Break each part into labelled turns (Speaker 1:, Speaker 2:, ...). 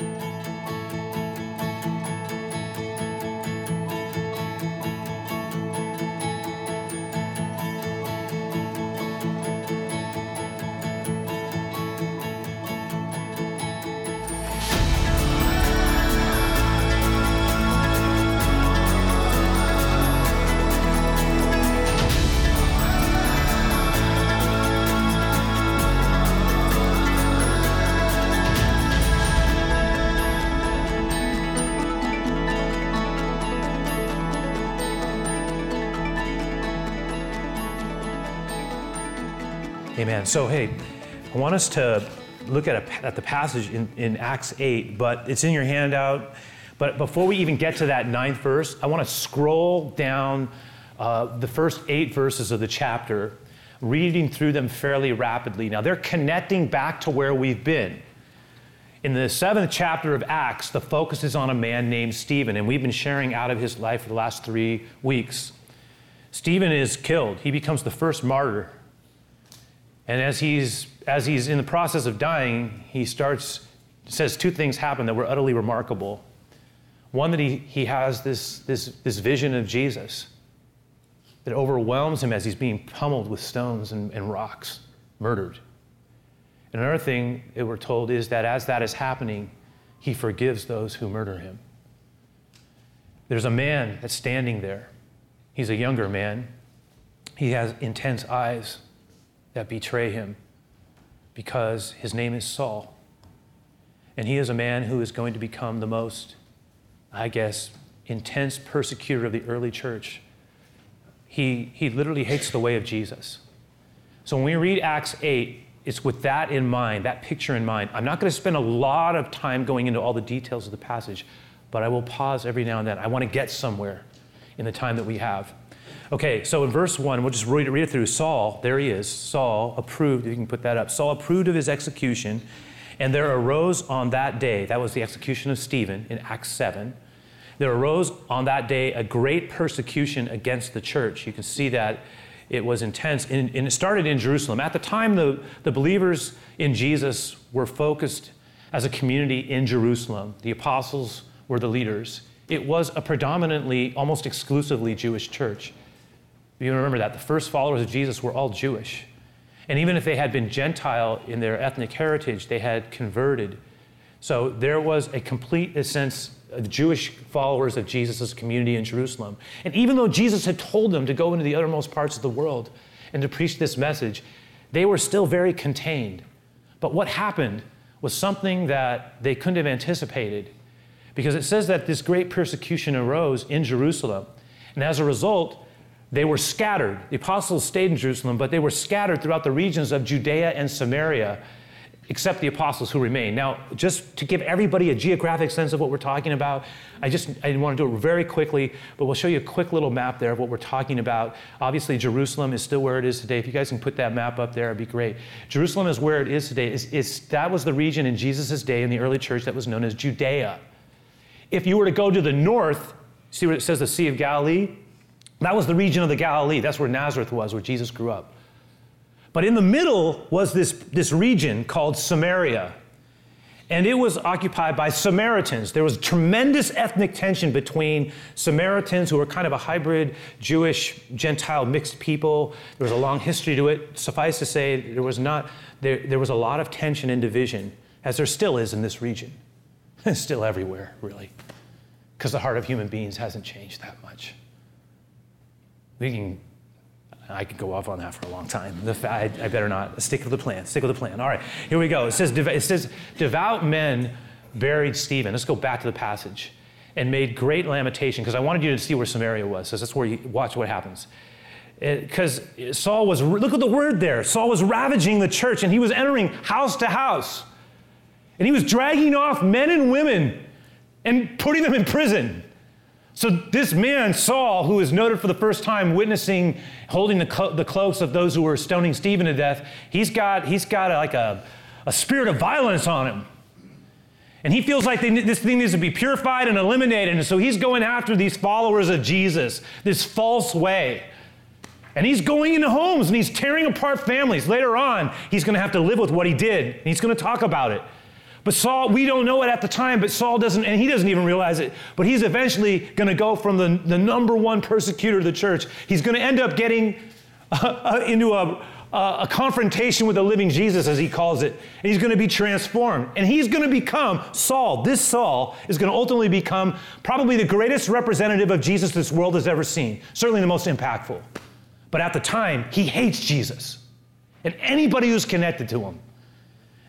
Speaker 1: うん。Amen. So, hey, I want us to look at, a, at the passage in, in Acts 8, but it's in your handout. But before we even get to that ninth verse, I want to scroll down uh, the first eight verses of the chapter, reading through them fairly rapidly. Now, they're connecting back to where we've been. In the seventh chapter of Acts, the focus is on a man named Stephen, and we've been sharing out of his life for the last three weeks. Stephen is killed, he becomes the first martyr and as he's, as he's in the process of dying, he starts, says two things happen that were utterly remarkable. One, that he, he has this, this, this vision of Jesus that overwhelms him as he's being pummeled with stones and, and rocks, murdered. And another thing that we're told is that as that is happening, he forgives those who murder him. There's a man that's standing there. He's a younger man. He has intense eyes that betray him because his name is Saul. And he is a man who is going to become the most, I guess, intense persecutor of the early church. He, he literally hates the way of Jesus. So when we read Acts 8, it's with that in mind, that picture in mind. I'm not going to spend a lot of time going into all the details of the passage, but I will pause every now and then. I want to get somewhere in the time that we have. Okay, so in verse 1, we'll just read it, read it through. Saul, there he is. Saul approved, you can put that up. Saul approved of his execution, and there arose on that day, that was the execution of Stephen in Acts 7. There arose on that day a great persecution against the church. You can see that it was intense, and, and it started in Jerusalem. At the time, the, the believers in Jesus were focused as a community in Jerusalem. The apostles were the leaders. It was a predominantly, almost exclusively Jewish church. You remember that. The first followers of Jesus were all Jewish. And even if they had been Gentile in their ethnic heritage, they had converted. So there was a complete sense of Jewish followers of Jesus' community in Jerusalem. And even though Jesus had told them to go into the uttermost parts of the world and to preach this message, they were still very contained. But what happened was something that they couldn't have anticipated because it says that this great persecution arose in Jerusalem. And as a result, they were scattered. The apostles stayed in Jerusalem, but they were scattered throughout the regions of Judea and Samaria, except the apostles who remained. Now, just to give everybody a geographic sense of what we're talking about, I just I want to do it very quickly, but we'll show you a quick little map there of what we're talking about. Obviously, Jerusalem is still where it is today. If you guys can put that map up there, it'd be great. Jerusalem is where it is today. It's, it's, that was the region in Jesus' day in the early church that was known as Judea. If you were to go to the north, see what it says, the Sea of Galilee? That was the region of the Galilee. That's where Nazareth was, where Jesus grew up. But in the middle was this, this region called Samaria. And it was occupied by Samaritans. There was tremendous ethnic tension between Samaritans, who were kind of a hybrid Jewish, Gentile mixed people. There was a long history to it. Suffice to say, there was, not, there, there was a lot of tension and division, as there still is in this region. still everywhere, really, because the heart of human beings hasn't changed that much we can I could go off on that for a long time. I, I, better not. Stick to the plan. Stick with the plan. All right, here we go. It says, it says, devout men buried Stephen. Let's go back to the passage. And made great lamentation, because I wanted you to see where Samaria was. So that's where you watch what happens. Eh, because Saul was, look at the word there. Saul was ravaging the church, and he was entering house to house. And he was dragging off men and women and putting them in prison. So, this man, Saul, who is noted for the first time witnessing, holding the, clo- the cloaks of those who were stoning Stephen to death, he's got, he's got a, like a, a spirit of violence on him. And he feels like they, this thing needs to be purified and eliminated. And so he's going after these followers of Jesus, this false way. And he's going into homes and he's tearing apart families. Later on, he's going to have to live with what he did, and he's going to talk about it. But Saul, we don't know it at the time, but Saul doesn't, and he doesn't even realize it. But he's eventually going to go from the, the number one persecutor of the church. He's going to end up getting uh, into a, uh, a confrontation with the living Jesus, as he calls it. And he's going to be transformed. And he's going to become Paul. This Saul is going to ultimately become probably the greatest representative of Jesus this world has ever seen, certainly the most impactful. But at the time, he hates Jesus and anybody who's connected to him.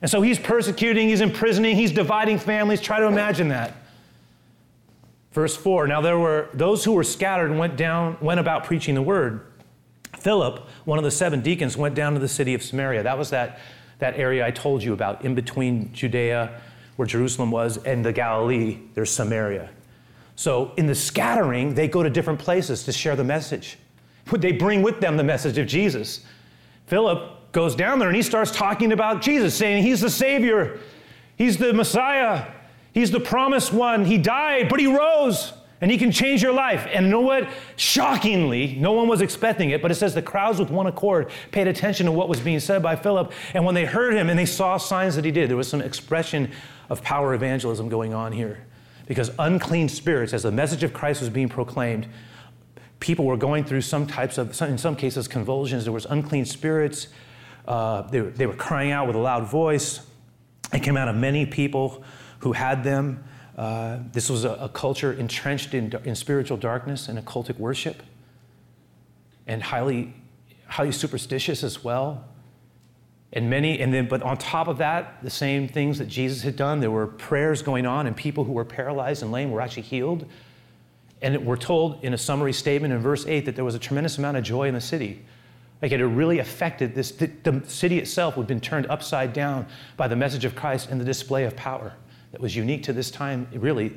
Speaker 1: And so he's persecuting, he's imprisoning, he's dividing families. Try to imagine that. Verse 4 Now there were those who were scattered and went down, went about preaching the word. Philip, one of the seven deacons, went down to the city of Samaria. That was that, that area I told you about, in between Judea, where Jerusalem was, and the Galilee, there's Samaria. So in the scattering, they go to different places to share the message. They bring with them the message of Jesus. Philip goes down there and he starts talking about Jesus, saying he's the Savior, he's the Messiah, he's the promised one. He died, but he rose and he can change your life. And you know what? Shockingly, no one was expecting it, but it says the crowds with one accord paid attention to what was being said by Philip. And when they heard him and they saw signs that he did, there was some expression of power evangelism going on here. Because unclean spirits, as the message of Christ was being proclaimed, people were going through some types of, in some cases, convulsions. There was unclean spirits. Uh, they, they were crying out with a loud voice. It came out of many people who had them. Uh, this was a, a, culture entrenched in, in spiritual darkness and occultic worship, and highly, highly superstitious as well. And many, and then, but on top of that, the same things that Jesus had done, there were prayers going on, and people who were paralyzed and lame were actually healed. And we're told in a summary statement in verse 8 that there was a tremendous amount of joy in the city. Like it really affected this, the, the city itself had been turned upside down by the message of Christ and the display of power that was unique to this time, really,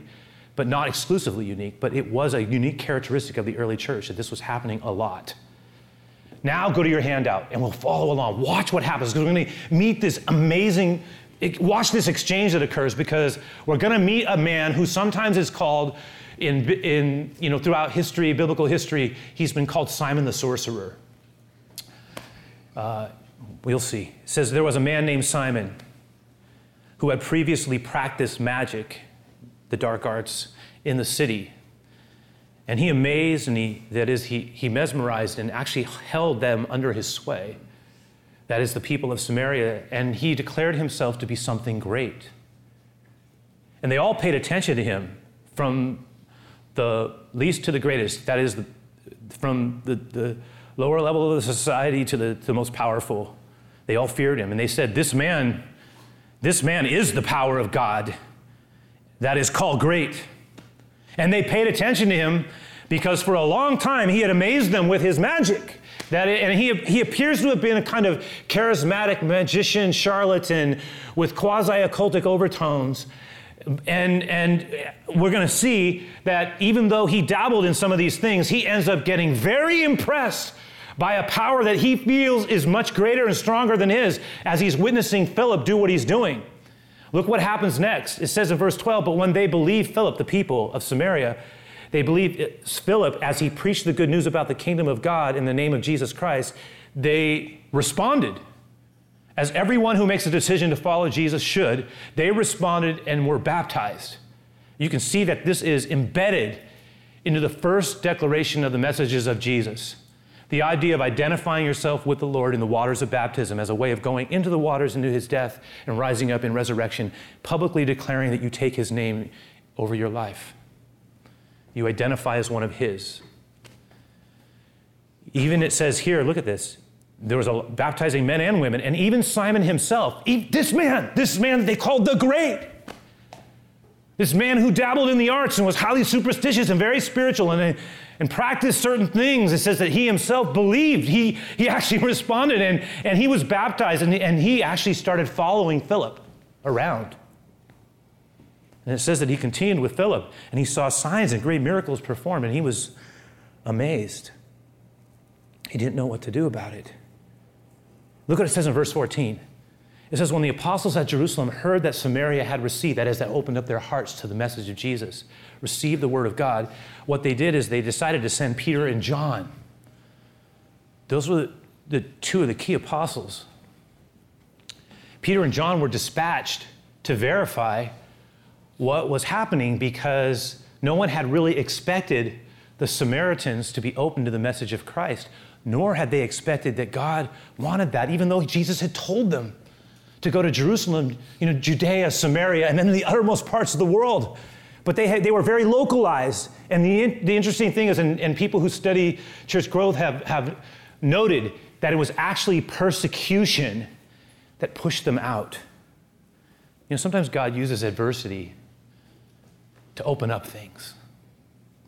Speaker 1: but not exclusively unique, but it was a unique characteristic of the early church that this was happening a lot. Now go to your handout and we'll follow along. Watch what happens because we're going to meet this amazing, watch this exchange that occurs because we're going to meet a man who sometimes is called in, in you know, throughout history, biblical history, he's been called Simon the sorcerer. Uh, we'll see. It says there was a man named Simon who had previously practiced magic, the dark arts, in the city. And he amazed and he, that is, he, he mesmerized and actually held them under his sway. That is, the people of Samaria. And he declared himself to be something great. And they all paid attention to him from the least to the greatest. That is, the, from the, the lower level of the society to the, to the most powerful. They all feared him. And they said, This man this man is the power of God that is called great. And they paid attention to him because for a long time he had amazed them with his magic. That it, and he, he appears to have been a kind of charismatic magician, charlatan with quasi occultic overtones. And, and we're going to see that even though he dabbled in some of these things, he ends up getting very impressed by a power that he feels is much greater and stronger than his as he's witnessing Philip do what he's doing. Look what happens next. It says in verse 12, but when they believed Philip, the people of Samaria, they believed uh, Philip as he preached the good news about the kingdom of God in the name of Jesus Christ, they responded. As everyone who makes a decision to follow Jesus should, they responded and were baptized. You can see that this is embedded into the first declaration of the messages of Jesus. The idea of identifying yourself with the Lord in the waters of baptism as a way of going into the waters into his death and rising up in resurrection, publicly declaring that you take his name over your life. You identify as one of his. Even it says here, look at this. There was a baptizing men and women, and even Simon himself, this man, this man they called the great, this man who dabbled in the arts and was highly superstitious and very spiritual and and practiced certain things. It says that he himself believed. He, he actually responded and, and he was baptized and, and he actually started following Philip around. And it says that he continued with Philip and he saw signs and great miracles performed and he was amazed. He didn't know what to do about it. Look what it says in verse 14. It says, When the apostles at Jerusalem heard that Samaria had received, that is, that opened up their hearts to the message of Jesus, received the word of God, what they did is they decided to send Peter and John. Those were the, the two of the key apostles. Peter and John were dispatched to verify what was happening because no one had really expected the Samaritans to be open to the message of Christ, nor had they expected that God wanted that, even though Jesus had told them to go to Jerusalem, you know, Judea, Samaria, and then the uttermost parts of the world. But they, had, they were very localized. And the, the interesting thing is, and, and people who study church growth have, have noted that it was actually persecution that pushed them out. You know, sometimes God uses adversity to open up things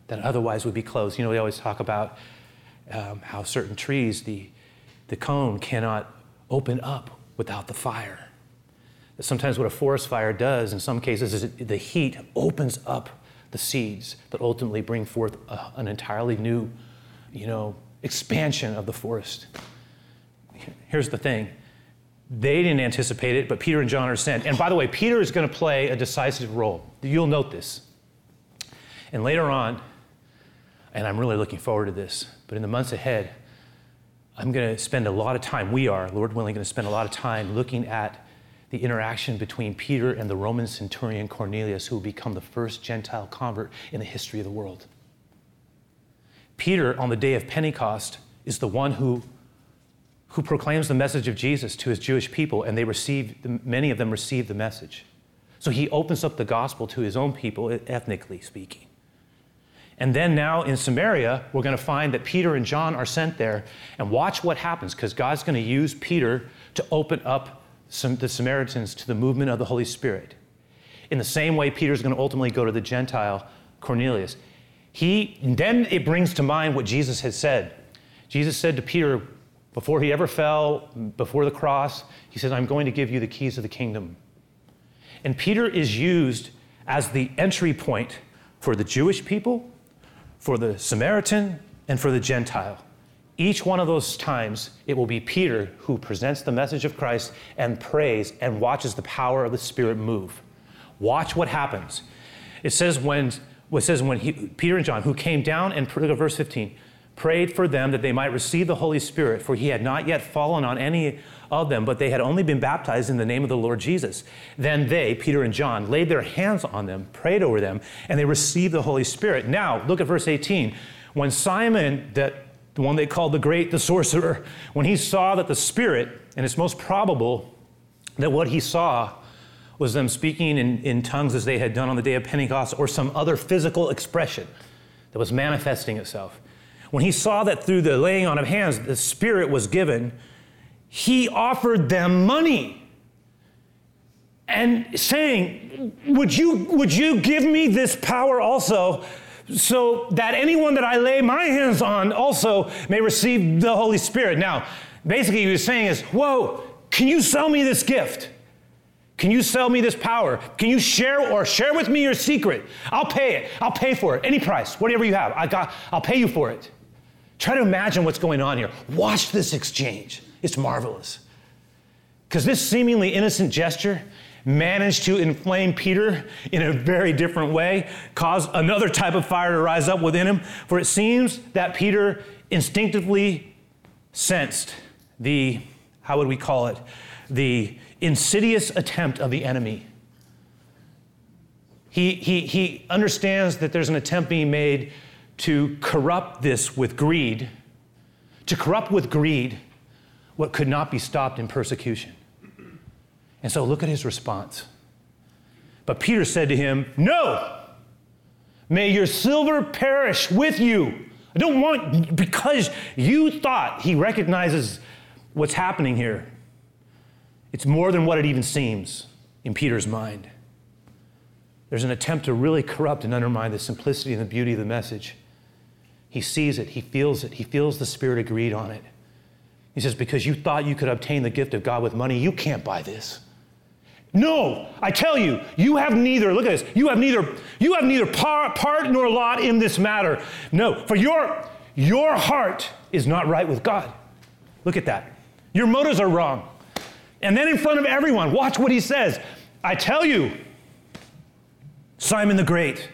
Speaker 1: that otherwise would be closed. You know, we always talk about um, how certain trees, the, the cone cannot open up without the fire. Sometimes what a forest fire does, in some cases, is it, the heat opens up the seeds that ultimately bring forth a, an entirely new, you know, expansion of the forest. Here's the thing. They didn't anticipate it, but Peter and John are sent. And by the way, Peter is going to play a decisive role. You'll note this. And later on, and I'm really looking forward to this, but in the months ahead, I'm going to spend a lot of time, we are, Lord willing, going to spend a lot of time looking at the interaction between Peter and the Roman centurion Cornelius, who will become the first Gentile convert in the history of the world. Peter, on the day of Pentecost, is the one who, who proclaims the message of Jesus to his Jewish people, and they receive, many of them receive the message. So he opens up the gospel to his own people, ethnically speaking. And then now in Samaria, we're going to find that Peter and John are sent there. And watch what happens, because God's going to use Peter to open up some, the Samaritans to the movement of the Holy Spirit. In the same way, Peter's going to ultimately go to the Gentile Cornelius. He then it brings to mind what Jesus had said. Jesus said to Peter before he ever fell, before the cross, he said, I'm going to give you the keys of the kingdom. And Peter is used as the entry point for the Jewish people for the Samaritan, and for the Gentile. Each one of those times, it will be Peter who presents the message of Christ and prays and watches the power of the Spirit move. Watch what happens. It says when, it says when he, Peter and John, who came down and look at verse 15, prayed for them that they might receive the Holy Spirit, for he had not yet fallen on any of them, but they had only been baptized in the name of the Lord Jesus. Then they, Peter and John, laid their hands on them, prayed over them, and they received the Holy Spirit. Now, look at verse 18. When Simon, that the one they called the great, the sorcerer, when he saw that the Spirit, and it's most probable that what he saw was them speaking in, in tongues as they had done on the day of Pentecost or some other physical expression that was manifesting itself. When he saw that through the laying on of hands, the Spirit was given, he offered them money and saying, Would you, would you give me this power also? So that anyone that I lay my hands on also may receive the Holy Spirit. Now, basically, he was saying is, Whoa, can you sell me this gift? Can you sell me this power? Can you share or share with me your secret? I'll pay it. I'll pay for it. Any price, whatever you have. I got, I'll pay you for it. Try to imagine what's going on here. Watch this exchange. It's marvelous. Because this seemingly innocent gesture managed to inflame Peter in a very different way, cause another type of fire to rise up within him. For it seems that Peter instinctively sensed the, how would we call it, the insidious attempt of the enemy. He, he, he understands that there's an attempt being made to corrupt this with greed, to corrupt with greed what could not be stopped in persecution. And so look at his response. But Peter said to him, No, may your silver perish with you. I don't want, because you thought he recognizes what's happening here. It's more than what it even seems in Peter's mind. There's an attempt to really corrupt and undermine the simplicity and the beauty of the message. He sees it, he feels it, he feels the spirit of greed on it. He says, Because you thought you could obtain the gift of God with money, you can't buy this. No, I tell you, you have neither, look at this, you have neither, you have neither par, part nor lot in this matter. No, for your, your heart is not right with God. Look at that. Your motives are wrong. And then in front of everyone, watch what he says. I tell you, Simon the Great,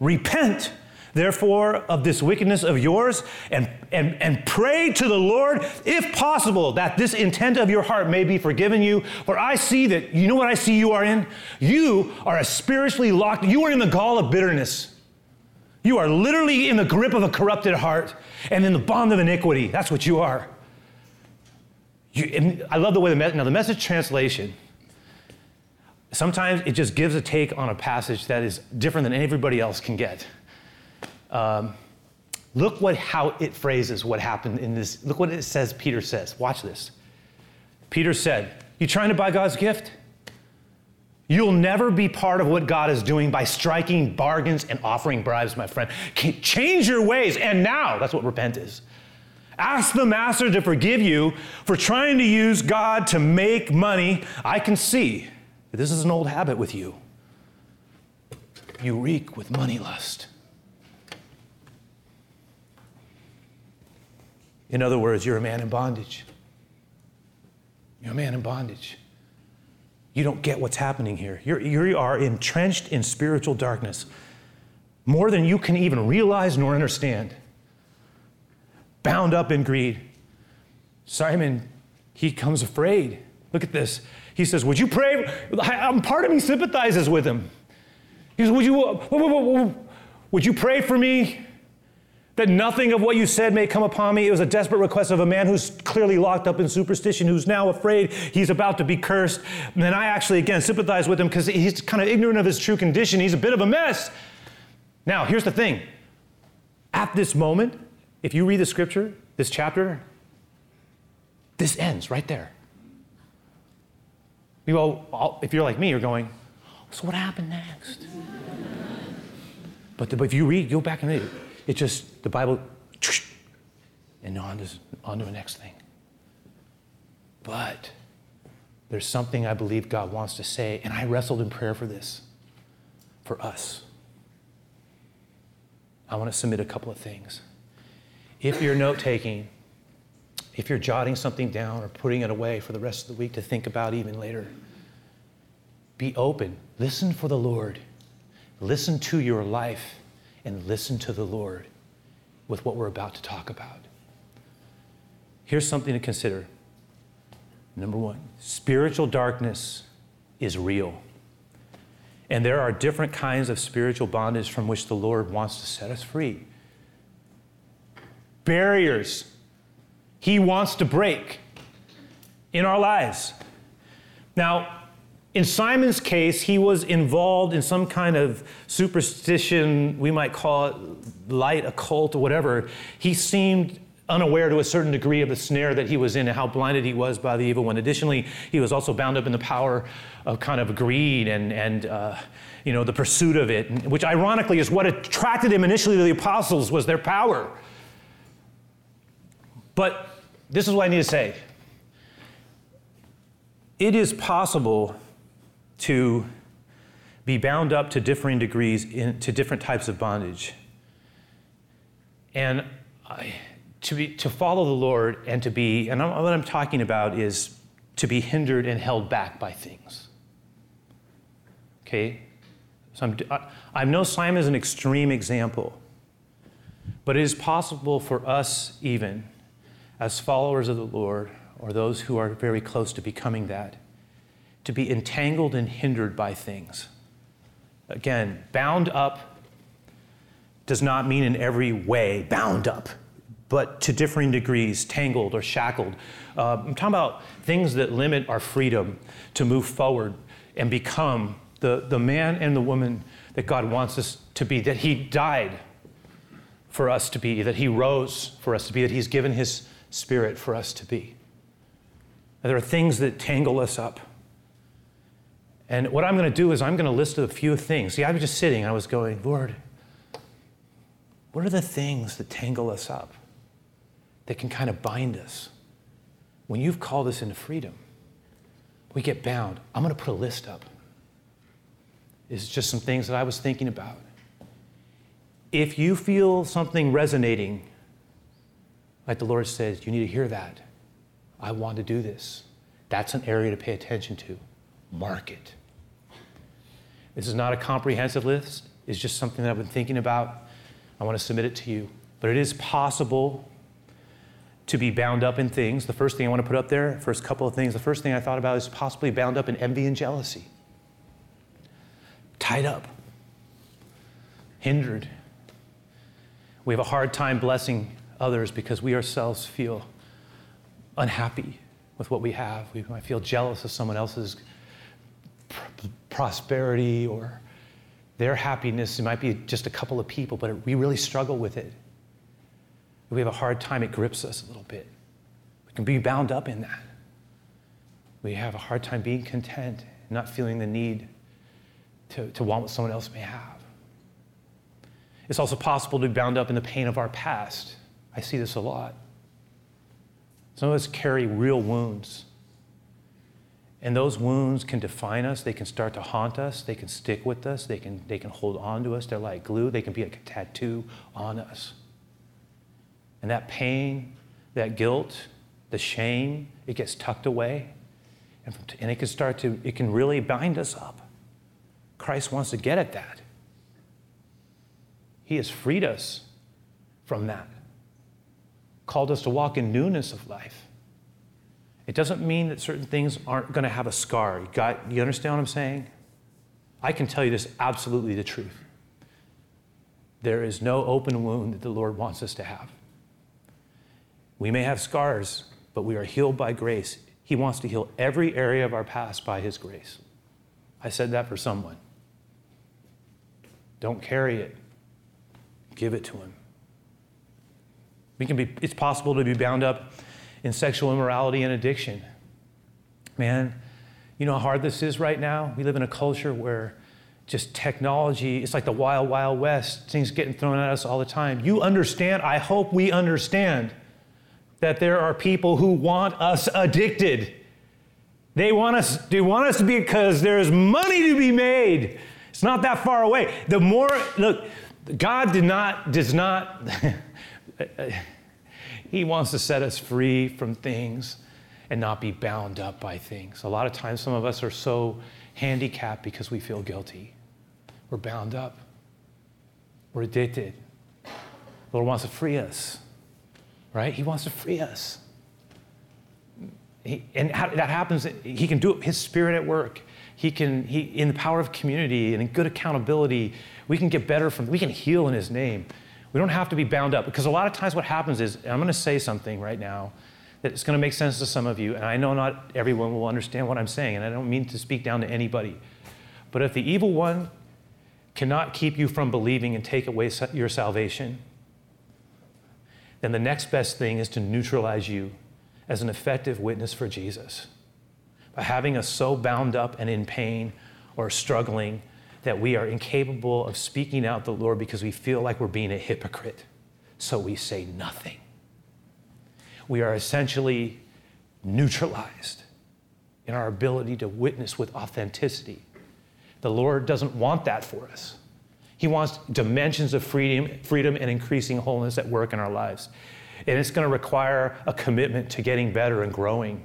Speaker 1: repent therefore, of this wickedness of yours, and, and, and pray to the Lord, if possible, that this intent of your heart may be forgiven you. For I see that, you know what I see you are in? You are a spiritually locked, you are in the gall of bitterness. You are literally in the grip of a corrupted heart and in the bond of iniquity. That's what you are. You, I love the way the, now the message translation sometimes it just gives a take on a passage that is different than everybody else can get. Um, look what how it phrases what happened in this. Look what it says. Peter says. Watch this. Peter said, "You trying to buy God's gift? You'll never be part of what God is doing by striking bargains and offering bribes, my friend. Change your ways, and now that's what repent is." Ask the master to forgive you for trying to use God to make money. I can see this is an old habit with you. You reek with money lust. In other words, you're a man in bondage. You're a man in bondage. You don't get what's happening here. You're, you are entrenched in spiritual darkness more than you can even realize nor understand. Bound up in greed. Simon, he comes afraid. Look at this. He says, Would you pray? I'm, part of me sympathizes with him. He says, Would you, would you pray for me that nothing of what you said may come upon me? It was a desperate request of a man who's clearly locked up in superstition, who's now afraid he's about to be cursed. And I actually, again, sympathize with him because he's kind of ignorant of his true condition. He's a bit of a mess. Now, here's the thing. At this moment, if you read the scripture, this chapter, this ends right there. You go, if you're like me, you're going, so what happened next? but, the, if you read, go back and read. It's just the Bible, and on to, on to the next thing. But there's something I believe God wants to say, and I wrestled in prayer for this, for us. I want to submit a couple of things. If you're note taking, if you're jotting something down or putting it away for the rest of the week to think about even later, be open. Listen for the Lord. Listen to your life and listen to the Lord with what we're about to talk about. Here's something to consider. Number one, spiritual darkness is real. And there are different kinds of spiritual bondage from which the Lord wants to set us free. Barriers he wants to break in our lives. Now, in Simon's case, he was involved in some kind of superstition, we might call it light occult or whatever. He seemed unaware to a certain degree of the snare that he was in and how blinded he was by the evil one. Additionally, he was also bound up in the power of kind of greed and, and uh, you know, the pursuit of it, which ironically is what attracted him initially to the apostles was their power. But this is what I need to say. It is possible to be bound up to differing degrees in, to different types of bondage. And I, to, be, to follow the Lord and to be, and I'm, what I'm talking about is to be hindered and held back by things. Okay? So I'm, I, I know Simon is an extreme example, but it is possible for us even as followers of the Lord, or those who are very close to becoming that, to be entangled and hindered by things. Again, bound up does not mean in every way bound up, but to differing degrees, tangled or shackled. Uh, I'm talking about things that limit our freedom to move forward and become the, the man and the woman that God wants us to be, that He died for us to be, that He rose for us to be, that He's given His spirit for us to be. There are things that tangle us up. And what I'm going to do is I'm going to list a few things. See, I was just sitting, and I was going, Lord, what are the things that tangle us up, that can kind of bind us? When you've called us into freedom, we get bound. I'm going to put a list up. It's just some things that I was thinking about. If you feel something resonating like the Lord says, you need to hear that. I want to do this. That's an area to pay attention to. Mark it. This is not a comprehensive list, it's just something that I've been thinking about. I want to submit it to you. But it is possible to be bound up in things. The first thing I want to put up there, first couple of things, the first thing I thought about is possibly bound up in envy and jealousy. Tied up, hindered. We have a hard time blessing others because we ourselves feel unhappy with what we have. We might feel jealous of someone else's prosperity or their happiness. It might be just a couple of people, but we really struggle with it. we have a hard time, it grips us a little bit. We can be bound up in that. We have a hard time being content, not feeling the need to, to want what someone else may have. It's also possible to be bound up in the pain of our past. I see this a lot. Some of us carry real wounds. And those wounds can define us. They can start to haunt us. They can stick with us. They can, they can hold on to us. They're like glue. They can be like a tattoo on us. And that pain, that guilt, the shame, it gets tucked away. And, and it can start to, it can really bind us up. Christ wants to get at that. He has freed us from that called us to walk in newness of life. It doesn't mean that certain things aren't going to have a scar. You, got, you understand what I'm saying? I can tell you this absolutely the truth. There is no open wound that the Lord wants us to have. We may have scars, but we are healed by grace. He wants to heal every area of our past by His grace. I said that for someone. Don't carry it, give it to Him. We can be, it's possible to be bound up in sexual immorality and addiction. Man, you know how hard this is right now? We live in a culture where just technology, it's like the wild, wild west. Things getting thrown at us all the time. You understand, I hope we understand that there are people who want us addicted. They want us, they want us because there's money to be made. It's not that far away. The more, look, God did not, does not, He wants to set us free from things and not be bound up by things. A lot of times, some of us are so handicapped because we feel guilty. We're bound up, we're addicted. The Lord wants to free us, right? He wants to free us. He, and that happens, He can do it, His Spirit at work. He can, he, in the power of community and in good accountability, we can get better from, we can heal in His name. We don't have to be bound up because a lot of times what happens is, I'm going to say something right now that it's going to make sense to some of you, and I know not everyone will understand what I'm saying, and I don't mean to speak down to anybody. But if the evil one cannot keep you from believing and take away your salvation, then the next best thing is to neutralize you as an effective witness for Jesus. By having us so bound up and in pain or struggling that we are incapable of speaking out the Lord because we feel like we're being a hypocrite. So we say nothing. We are essentially neutralized in our ability to witness with authenticity. The Lord doesn't want that for us. He wants dimensions of freedom, freedom and increasing wholeness at work in our lives. And it's going to require a commitment to getting better and growing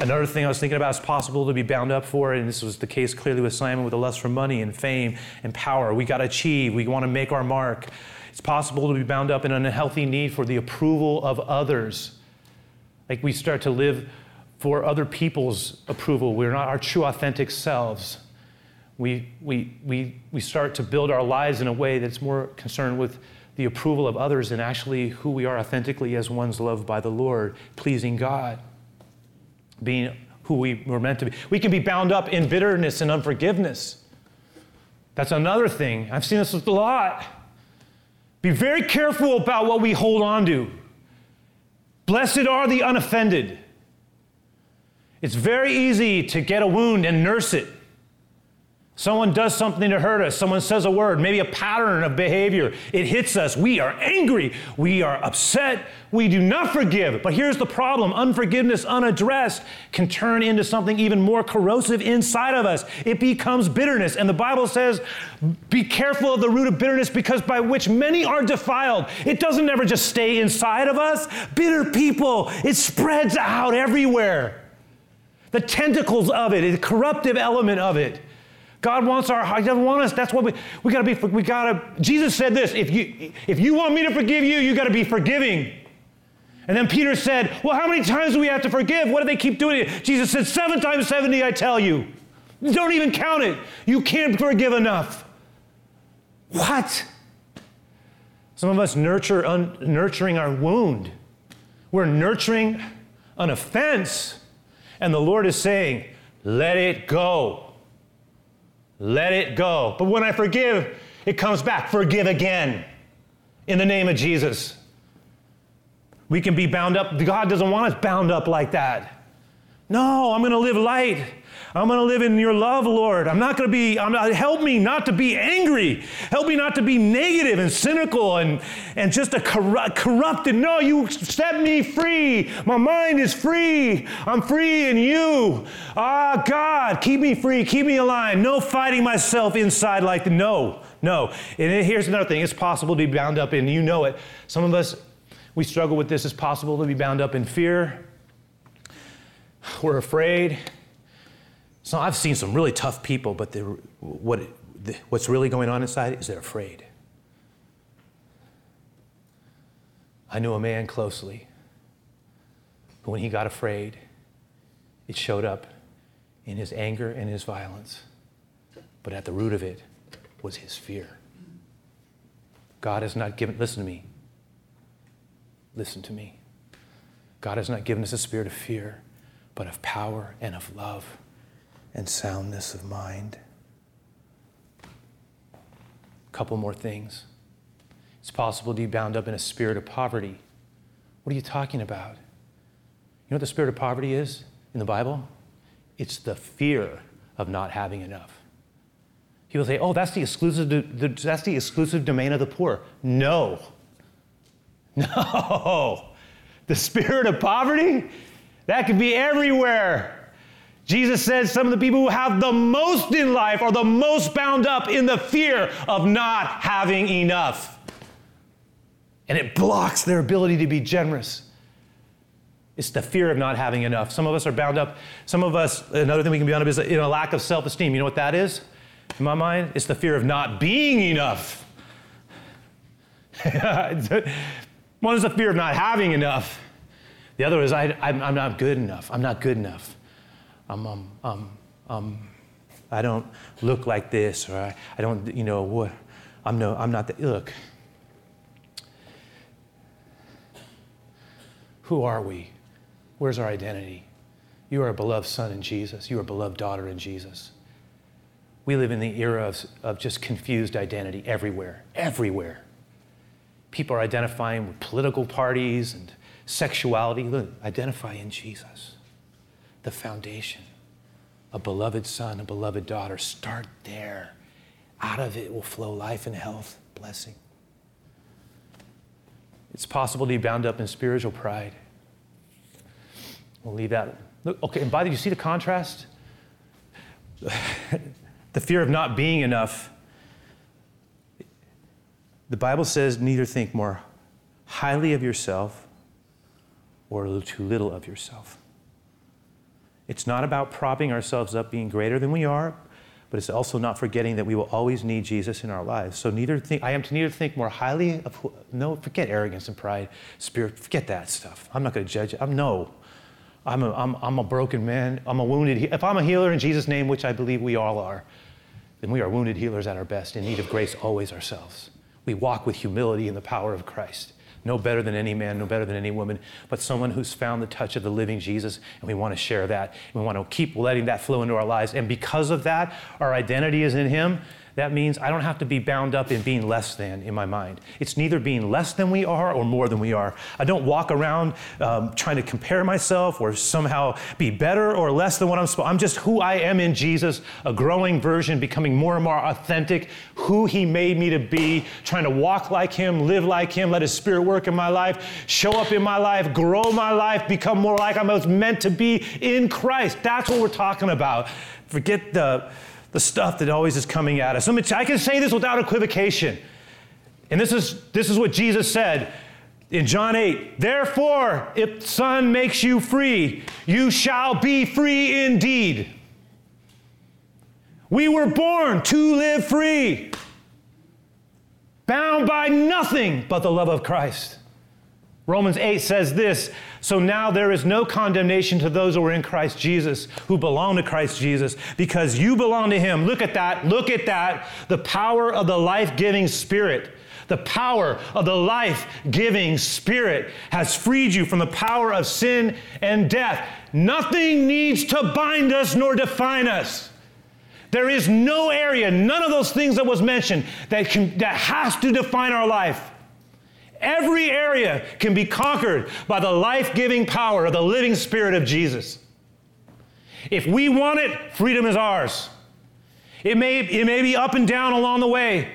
Speaker 1: Another thing I was thinking about is possible to be bound up for, and this was the case clearly with Simon with the lust for money and fame and power. We got to achieve, we want to make our mark. It's possible to be bound up in an unhealthy need for the approval of others. Like we start to live for other people's approval. We're not our true, authentic selves. We, we, we, we start to build our lives in a way that's more concerned with the approval of others than actually who we are authentically as ones loved by the Lord, pleasing God being who we were meant to be. We can be bound up in bitterness and unforgiveness. That's another thing. I've seen this a lot. Be very careful about what we hold on to. Blessed are the unoffended. It's very easy to get a wound and nurse it. Someone does something to hurt us. Someone says a word, maybe a pattern of behavior. It hits us. We are angry. We are upset. We do not forgive. But here's the problem unforgiveness unaddressed can turn into something even more corrosive inside of us. It becomes bitterness. And the Bible says, be careful of the root of bitterness because by which many are defiled. It doesn't ever just stay inside of us. Bitter people, it spreads out everywhere. The tentacles of it, the corruptive element of it God wants our heart. He doesn't want us. That's what we we gotta be. We gotta. Jesus said this: if you if you want me to forgive you, you gotta be forgiving. And then Peter said, Well, how many times do we have to forgive? What do they keep doing it? Jesus said, Seven times 70, I tell you. Don't even count it. You can't forgive enough. What? Some of us nurture un- nurturing our wound. We're nurturing an offense. And the Lord is saying, Let it go. Let it go. But when I forgive, it comes back. Forgive again in the name of Jesus. We can be bound up. God doesn't want us bound up like that. No, I'm going to live light. I'm going to live in your love, Lord. I'm not going to be, I'm not, help me not to be angry. Help me not to be negative and cynical and, and just a corrupt, corrupted. No, you set me free. My mind is free. I'm free in you. Ah, God, keep me free. Keep me alive. No fighting myself inside like no, no. And here's another thing it's possible to be bound up in, you know it. Some of us, we struggle with this. It's possible to be bound up in fear. We're afraid. So I've seen some really tough people, but what, what's really going on inside is they're afraid. I knew a man closely, but when he got afraid, it showed up in his anger and his violence. But at the root of it was his fear. God has not given, listen to me. Listen to me. God has not given us a spirit of fear, but of power and of love and soundness of mind. A couple more things. It's possible to be bound up in a spirit of poverty. What are you talking about? You know what the spirit of poverty is in the Bible? It's the fear of not having enough. People say, "Oh, that's the exclusive that's the exclusive domain of the poor." No. No. The spirit of poverty, that could be everywhere. Jesus says some of the people who have the most in life are the most bound up in the fear of not having enough. And it blocks their ability to be generous. It's the fear of not having enough. Some of us are bound up. Some of us, another thing we can be bound up is in a lack of self esteem. You know what that is? In my mind, it's the fear of not being enough. One is the fear of not having enough. The other is I, am not good enough. I'm not good enough. I'm, um, um, um, I don't look like this, or I, I don't, you know, what, I'm, no, I'm not the, look. Who are we? Where's our identity? You are a beloved son in Jesus. You are a beloved daughter in Jesus. We live in the era of, of just confused identity everywhere, everywhere. People are identifying with political parties and sexuality. Look, identify in Jesus the foundation. A beloved son, a beloved daughter. Start there. Out of it will flow life and health, blessing. It's possible to be bound up in spiritual pride. We'll leave that. Look, okay, and by the way, you see the contrast? the fear of not being enough. The Bible says, neither think more highly of yourself or too little of yourself. It's not about propping ourselves up, being greater than we are, but it's also not forgetting that we will always need Jesus in our lives. So neither think, I am to neither think more highly of, who, no, forget arrogance and pride, spirit, forget that stuff. I'm not going to judge. I'm no. I'm a, I'm, I'm a broken man. I'm a wounded. If I'm a healer in Jesus' name, which I believe we all are, then we are wounded healers at our best, in need of grace always ourselves. We walk with humility in the power of Christ no better than any man, no better than any woman, but someone who's found the touch of the living Jesus, and we want to share that. We want to keep letting that flow into our lives. And because of that, our identity is in Him that means I don't have to be bound up in being less than in my mind. It's neither being less than we are or more than we are. I don't walk around um, trying to compare myself or somehow be better or less than what I'm supposed I'm just who I am in Jesus, a growing version, becoming more and more authentic, who He made me to be, trying to walk like Him, live like Him, let His Spirit work in my life, show up in my life, grow my life, become more like I was meant to be in Christ. That's what we're talking about. Forget the the stuff that always is coming at us. I can say this without equivocation. And this is, this is what Jesus said in John 8. Therefore, if the Son makes you free, you shall be free indeed. We were born to live free, bound by nothing but the love of Christ. Romans 8 says this So now there is no condemnation to those who are in Christ Jesus, who belong to Christ Jesus, because you belong to Him. Look at that. Look at that. The power of the life giving Spirit. The power of the life giving Spirit has freed you from the power of sin and death. Nothing needs to bind us nor define us. There is no area, none of those things that was mentioned, that, can, that has to define our life. Every area can be conquered by the life giving power of the living Spirit of Jesus. If we want it, freedom is ours. It may, it may be up and down along the way.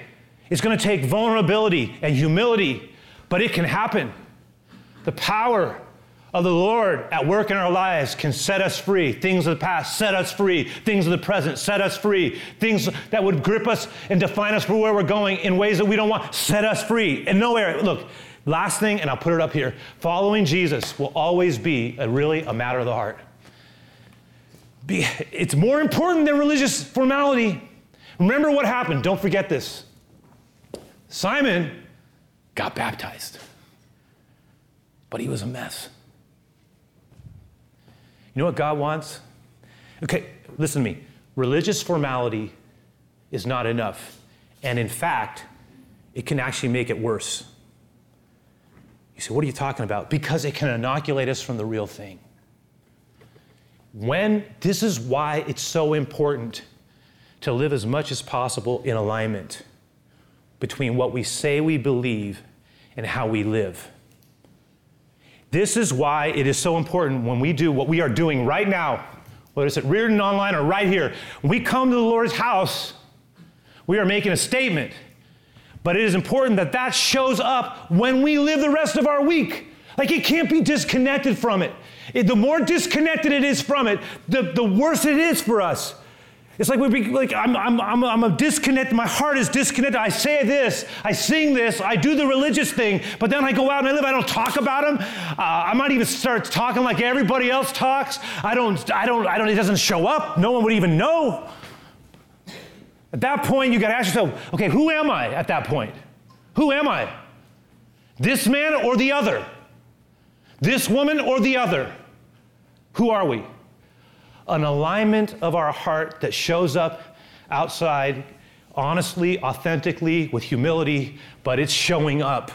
Speaker 1: It's going to take vulnerability and humility, but it can happen. The power of the Lord at work in our lives can set us free. Things of the past set us free. Things of the present set us free. Things that would grip us and define us for where we're going in ways that we don't want set us free. And no area. Look, last thing, and I'll put it up here following Jesus will always be a, really a matter of the heart. Be, it's more important than religious formality. Remember what happened. Don't forget this. Simon got baptized, but he was a mess. You know what God wants? Okay, listen to me. Religious formality is not enough. And in fact, it can actually make it worse. You say, what are you talking about? Because it can inoculate us from the real thing. When, this is why it's so important to live as much as possible in alignment between what we say we believe and how we live. This is why it is so important when we do what we are doing right now, whether it's at Reardon Online or right here. When we come to the Lord's house, we are making a statement. But it is important that that shows up when we live the rest of our week. Like it can't be disconnected from it. it the more disconnected it is from it, the, the worse it is for us. It's like we be like I'm I'm I'm I'm a disconnect. My heart is disconnected. I say this, I sing this, I do the religious thing, but then I go out and I live. I don't talk about them. Uh, I might even start talking like everybody else talks. I don't I don't I don't. It doesn't show up. No one would even know. At that point, you got to ask yourself, okay, who am I? At that point, who am I? This man or the other? This woman or the other? Who are we? An alignment of our heart that shows up outside honestly, authentically, with humility, but it's showing up.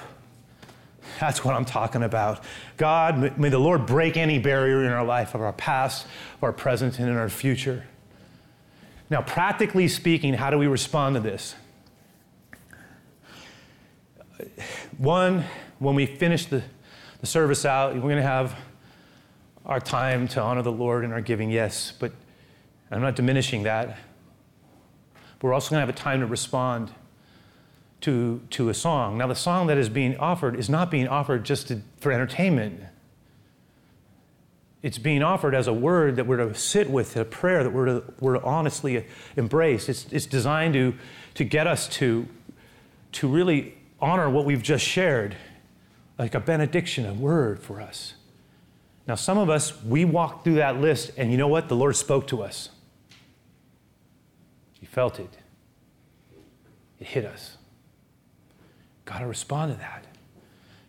Speaker 1: That's what I'm talking about. God, may the Lord break any barrier in our life of our past, of our present, and in our future. Now, practically speaking, how do we respond to this? One, when we finish the, the service out, we're going to have our time to honor the Lord in our giving, yes, but I'm not diminishing that. But we're also going to have a time to respond to, to a song. Now, the song that is being offered is not being offered just to, for entertainment. It's being offered as a word that we're to sit with, a prayer that we're to, we're to honestly embrace. It's, it's designed to, to get us to, to really honor what we've just shared, like a benediction, a word for us. Now, some of us, we walked through that list, and you know what? The Lord spoke to us. He felt it, it hit us. Got to respond to that.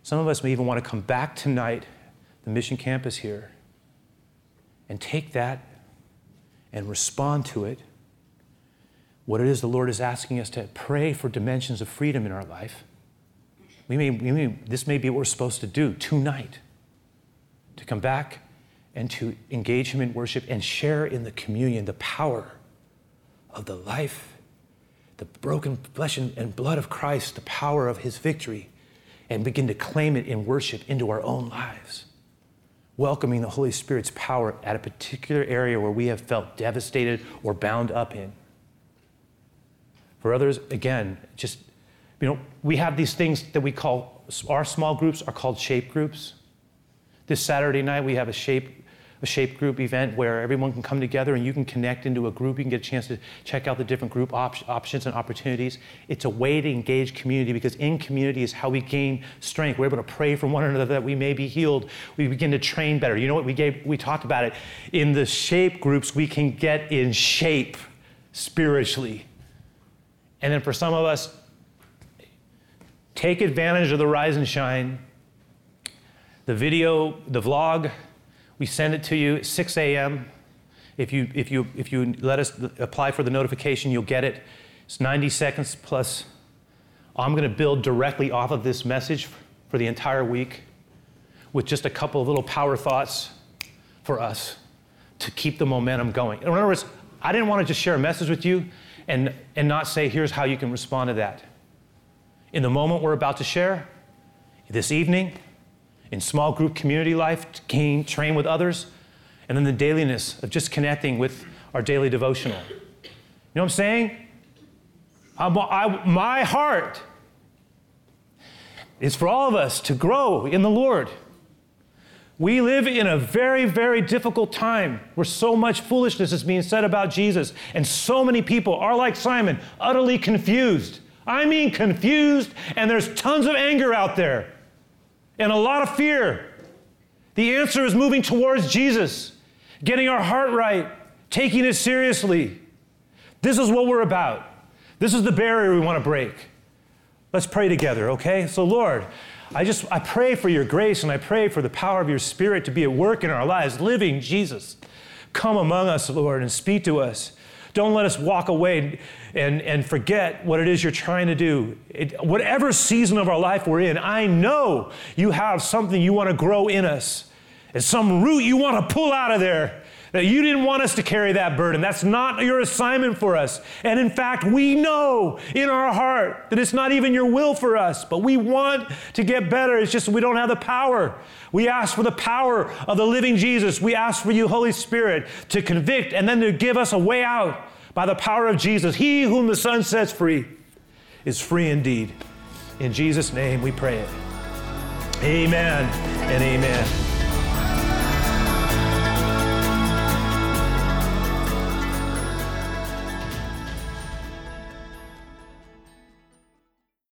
Speaker 1: Some of us may even want to come back tonight, the mission campus here, and take that and respond to it. What it is the Lord is asking us to pray for dimensions of freedom in our life. We may, we may, this may be what we're supposed to do tonight to come back and to engage Him in worship and share in the communion, the power of the life, the broken flesh and blood of Christ, the power of His victory, and begin to claim it in worship into our own lives. Welcoming the Holy Spirit's power at a particular area where we have felt devastated or bound up in. For others, again, just, you know, we have these things that we call, our small groups are called shape groups. This Saturday night, we have a shape, a shape group event where everyone can come together and you can connect into a group. You can get a chance to check out the different group op- options and opportunities. It's a way to engage community because in community is how we gain strength. We're able to pray for one another that we may be healed. We begin to train better. You know what? We, gave, we talked about it. In the shape groups, we can get in shape spiritually. And then for some of us, take advantage of the rise and shine. The video, the vlog, we send it to you at 6 a.m. If you, if, you, if you let us apply for the notification, you'll get it. It's 90 seconds plus. I'm going to build directly off of this message for the entire week with just a couple of little power thoughts for us to keep the momentum going. In other words, I didn't want to just share a message with you and, and not say, here's how you can respond to that. In the moment we're about to share, this evening, in small group community life, gain, train with others, and then the dailiness of just connecting with our daily devotional. You know what I'm saying? I, I, my heart is for all of us to grow in the Lord. We live in a very, very difficult time where so much foolishness is being said about Jesus, and so many people are like Simon, utterly confused. I mean, confused, and there's tons of anger out there and a lot of fear. The answer is moving towards Jesus, getting our heart right, taking it seriously. This is what we're about. This is the barrier we want to break. Let's pray together, okay? So, Lord, I just I pray for your grace and I pray for the power of your spirit to be at work in our lives, living Jesus. Come among us, Lord, and speak to us. Don't let us walk away and, and forget what it is you're trying to do. It, whatever season of our life we're in, I know you have something you want to grow in us. And some root you want to pull out of there that you didn't want us to carry that burden. That's not your assignment for us. And in fact, we know in our heart that it's not even your will for us, but we want to get better. It's just we don't have the power. We ask for the power of the living Jesus. We ask for you, Holy Spirit, to convict and then to give us a way out by the power of Jesus. He whom the Son sets free is free indeed. In Jesus' name we pray it. Amen and amen.